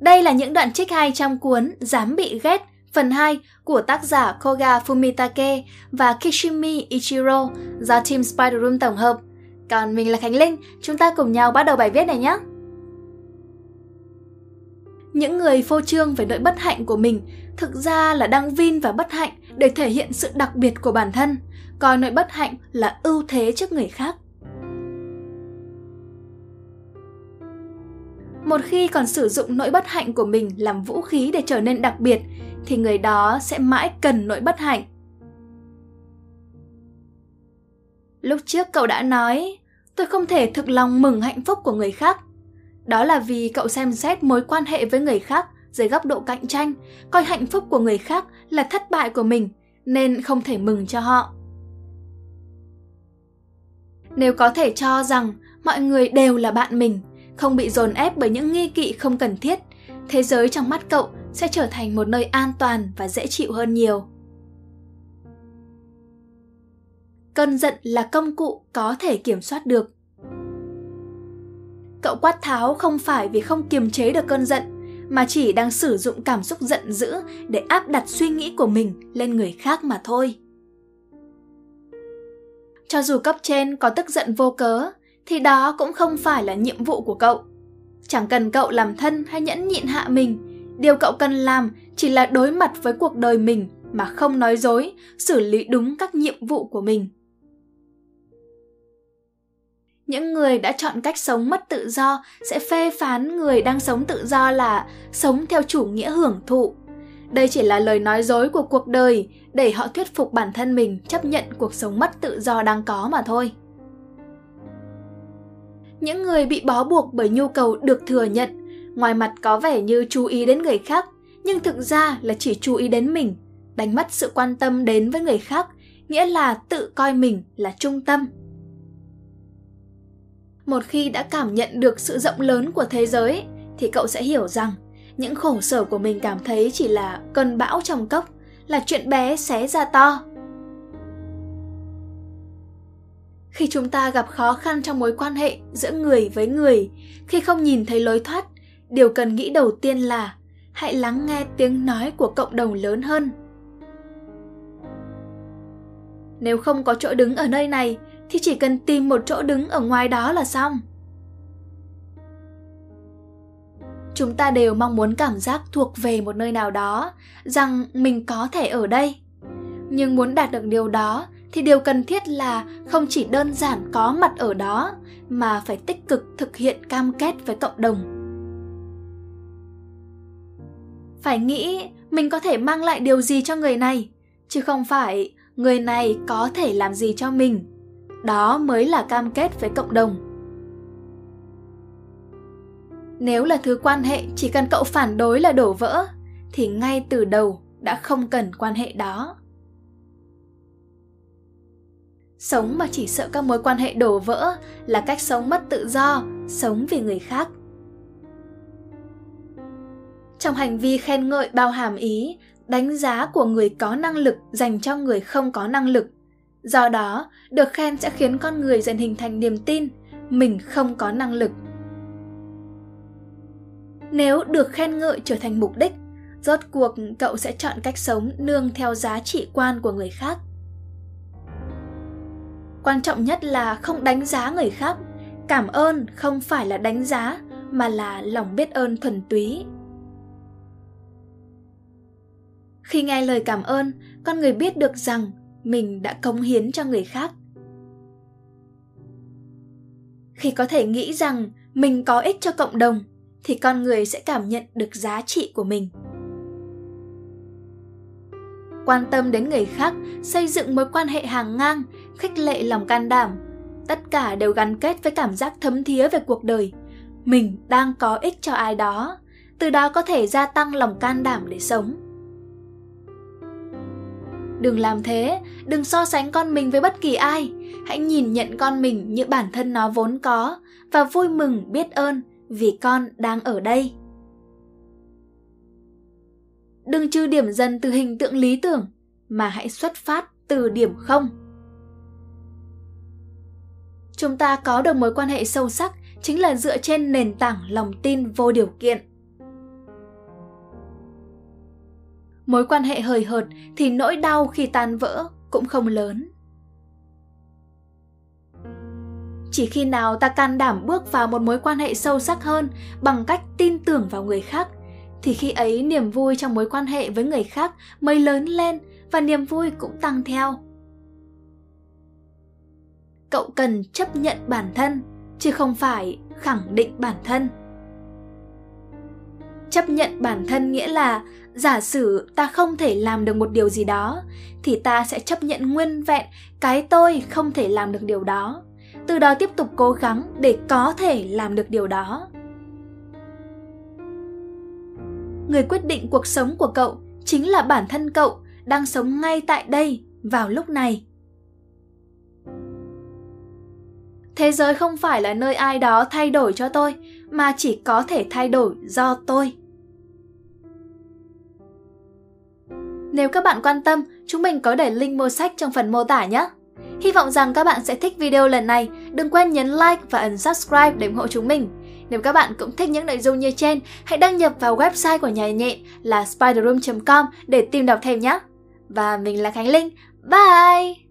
Đây là những đoạn trích hay trong cuốn Dám bị ghét phần 2 của tác giả Koga Fumitake và Kishimi Ichiro do Team Spider Room tổng hợp. Còn mình là Khánh Linh, chúng ta cùng nhau bắt đầu bài viết này nhé! Những người phô trương về nỗi bất hạnh của mình thực ra là đang vin và bất hạnh để thể hiện sự đặc biệt của bản thân, coi nỗi bất hạnh là ưu thế trước người khác. Một khi còn sử dụng nỗi bất hạnh của mình làm vũ khí để trở nên đặc biệt, thì người đó sẽ mãi cần nỗi bất hạnh. Lúc trước cậu đã nói, tôi không thể thực lòng mừng hạnh phúc của người khác. Đó là vì cậu xem xét mối quan hệ với người khác dưới góc độ cạnh tranh, coi hạnh phúc của người khác là thất bại của mình, nên không thể mừng cho họ. Nếu có thể cho rằng mọi người đều là bạn mình, không bị dồn ép bởi những nghi kỵ không cần thiết, thế giới trong mắt cậu sẽ trở thành một nơi an toàn và dễ chịu hơn nhiều. Cơn giận là công cụ có thể kiểm soát được. Cậu quát tháo không phải vì không kiềm chế được cơn giận, mà chỉ đang sử dụng cảm xúc giận dữ để áp đặt suy nghĩ của mình lên người khác mà thôi. Cho dù cấp trên có tức giận vô cớ, thì đó cũng không phải là nhiệm vụ của cậu. Chẳng cần cậu làm thân hay nhẫn nhịn hạ mình, điều cậu cần làm chỉ là đối mặt với cuộc đời mình mà không nói dối, xử lý đúng các nhiệm vụ của mình. Những người đã chọn cách sống mất tự do sẽ phê phán người đang sống tự do là sống theo chủ nghĩa hưởng thụ. Đây chỉ là lời nói dối của cuộc đời để họ thuyết phục bản thân mình chấp nhận cuộc sống mất tự do đang có mà thôi những người bị bó buộc bởi nhu cầu được thừa nhận. Ngoài mặt có vẻ như chú ý đến người khác, nhưng thực ra là chỉ chú ý đến mình. Đánh mất sự quan tâm đến với người khác, nghĩa là tự coi mình là trung tâm. Một khi đã cảm nhận được sự rộng lớn của thế giới, thì cậu sẽ hiểu rằng những khổ sở của mình cảm thấy chỉ là cơn bão trong cốc, là chuyện bé xé ra to. Khi chúng ta gặp khó khăn trong mối quan hệ giữa người với người, khi không nhìn thấy lối thoát, điều cần nghĩ đầu tiên là hãy lắng nghe tiếng nói của cộng đồng lớn hơn. Nếu không có chỗ đứng ở nơi này, thì chỉ cần tìm một chỗ đứng ở ngoài đó là xong. Chúng ta đều mong muốn cảm giác thuộc về một nơi nào đó, rằng mình có thể ở đây. Nhưng muốn đạt được điều đó thì điều cần thiết là không chỉ đơn giản có mặt ở đó, mà phải tích cực thực hiện cam kết với cộng đồng. Phải nghĩ mình có thể mang lại điều gì cho người này, chứ không phải người này có thể làm gì cho mình. Đó mới là cam kết với cộng đồng. Nếu là thứ quan hệ chỉ cần cậu phản đối là đổ vỡ, thì ngay từ đầu đã không cần quan hệ đó sống mà chỉ sợ các mối quan hệ đổ vỡ là cách sống mất tự do, sống vì người khác. Trong hành vi khen ngợi, bao hàm ý, đánh giá của người có năng lực dành cho người không có năng lực. Do đó, được khen sẽ khiến con người dần hình thành niềm tin mình không có năng lực. Nếu được khen ngợi trở thành mục đích, rốt cuộc cậu sẽ chọn cách sống nương theo giá trị quan của người khác quan trọng nhất là không đánh giá người khác. Cảm ơn không phải là đánh giá, mà là lòng biết ơn thuần túy. Khi nghe lời cảm ơn, con người biết được rằng mình đã cống hiến cho người khác. Khi có thể nghĩ rằng mình có ích cho cộng đồng, thì con người sẽ cảm nhận được giá trị của mình. Quan tâm đến người khác, xây dựng mối quan hệ hàng ngang khích lệ lòng can đảm. Tất cả đều gắn kết với cảm giác thấm thía về cuộc đời. Mình đang có ích cho ai đó, từ đó có thể gia tăng lòng can đảm để sống. Đừng làm thế, đừng so sánh con mình với bất kỳ ai. Hãy nhìn nhận con mình như bản thân nó vốn có và vui mừng, biết ơn vì con đang ở đây. Đừng trừ điểm dần từ hình tượng lý tưởng, mà hãy xuất phát từ điểm không chúng ta có được mối quan hệ sâu sắc, chính là dựa trên nền tảng lòng tin vô điều kiện. Mối quan hệ hời hợt thì nỗi đau khi tan vỡ cũng không lớn. Chỉ khi nào ta can đảm bước vào một mối quan hệ sâu sắc hơn bằng cách tin tưởng vào người khác, thì khi ấy niềm vui trong mối quan hệ với người khác mới lớn lên và niềm vui cũng tăng theo cậu cần chấp nhận bản thân, chứ không phải khẳng định bản thân. Chấp nhận bản thân nghĩa là, giả sử ta không thể làm được một điều gì đó, thì ta sẽ chấp nhận nguyên vẹn cái tôi không thể làm được điều đó, từ đó tiếp tục cố gắng để có thể làm được điều đó. Người quyết định cuộc sống của cậu chính là bản thân cậu đang sống ngay tại đây vào lúc này. Thế giới không phải là nơi ai đó thay đổi cho tôi mà chỉ có thể thay đổi do tôi nếu các bạn quan tâm chúng mình có để link mua sách trong phần mô tả nhé hy vọng rằng các bạn sẽ thích video lần này đừng quên nhấn like và ấn subscribe để ủng hộ chúng mình nếu các bạn cũng thích những nội dung như trên, hãy đăng nhập vào website của nhà nhện là spiderroom.com để tìm đọc thêm nhé. Và mình là Khánh Linh. Bye!